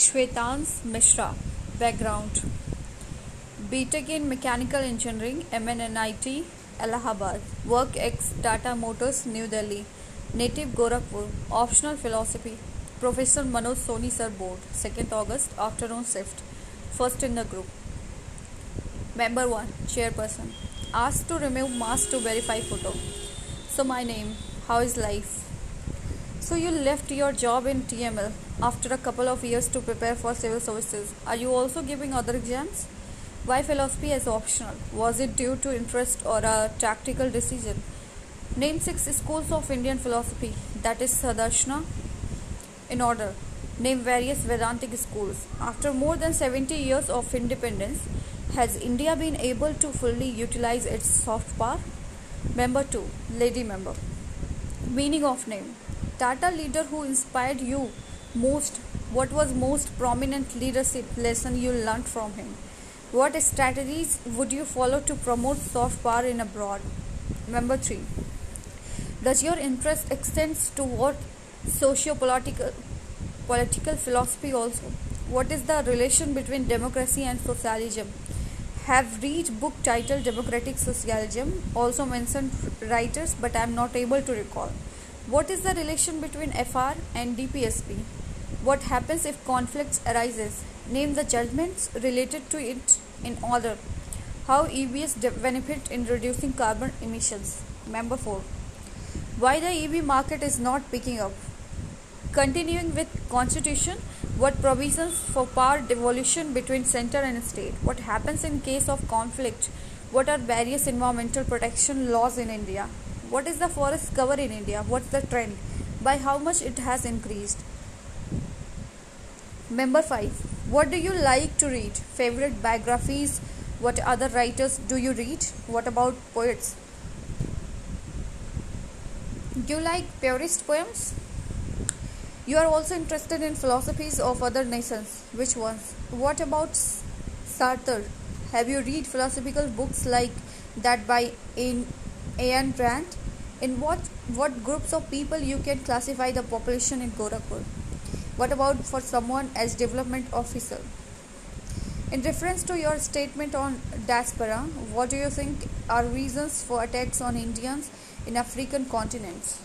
Shwetansh Mishra background BTech in mechanical engineering M N N I T Allahabad work ex Tata Motors New Delhi native Gorakhpur optional philosophy professor Manoj Soni sir board second August afternoon shift first in the group member one chairperson asked to remove mask to verify photo so my name how is life So you left your job in TML after a couple of years to prepare for civil services. Are you also giving other exams? Why philosophy as optional? Was it due to interest or a tactical decision? Name six schools of Indian philosophy. That is Sadarshana. In order. Name various Vedantic schools. After more than 70 years of independence, has India been able to fully utilize its soft power? Member 2. Lady member. Meaning of name. Tata leader who inspired you most. What was most prominent leadership lesson you learned from him? What strategies would you follow to promote soft power in abroad? Number 3. Does your interest extends toward socio-political political philosophy also? What is the relation between democracy and socialism? Have read book titled Democratic Socialism, also mentioned writers, but I am not able to recall. What is the relation between FR and DPSP? What happens if conflicts arises? Name the judgments related to it in order. How EVs benefit in reducing carbon emissions. Member 4. Why the EV market is not picking up. Continuing with constitution, what provisions for power devolution between center and state? What happens in case of conflict? What are various environmental protection laws in India? What is the forest cover in India? What's the trend? By how much it has increased? Member 5. What do you like to read? Favorite biographies? What other writers do you read? What about poets? Do you like purist poems? You are also interested in philosophies of other nations. Which ones? What about Sartre? Have you read philosophical books like that by Ayn Rand? In what what groups of people you can classify the population in Gorakhpur? What about for someone as development officer? In reference to your statement on diaspora, what do you think are reasons for attacks on Indians in African continents?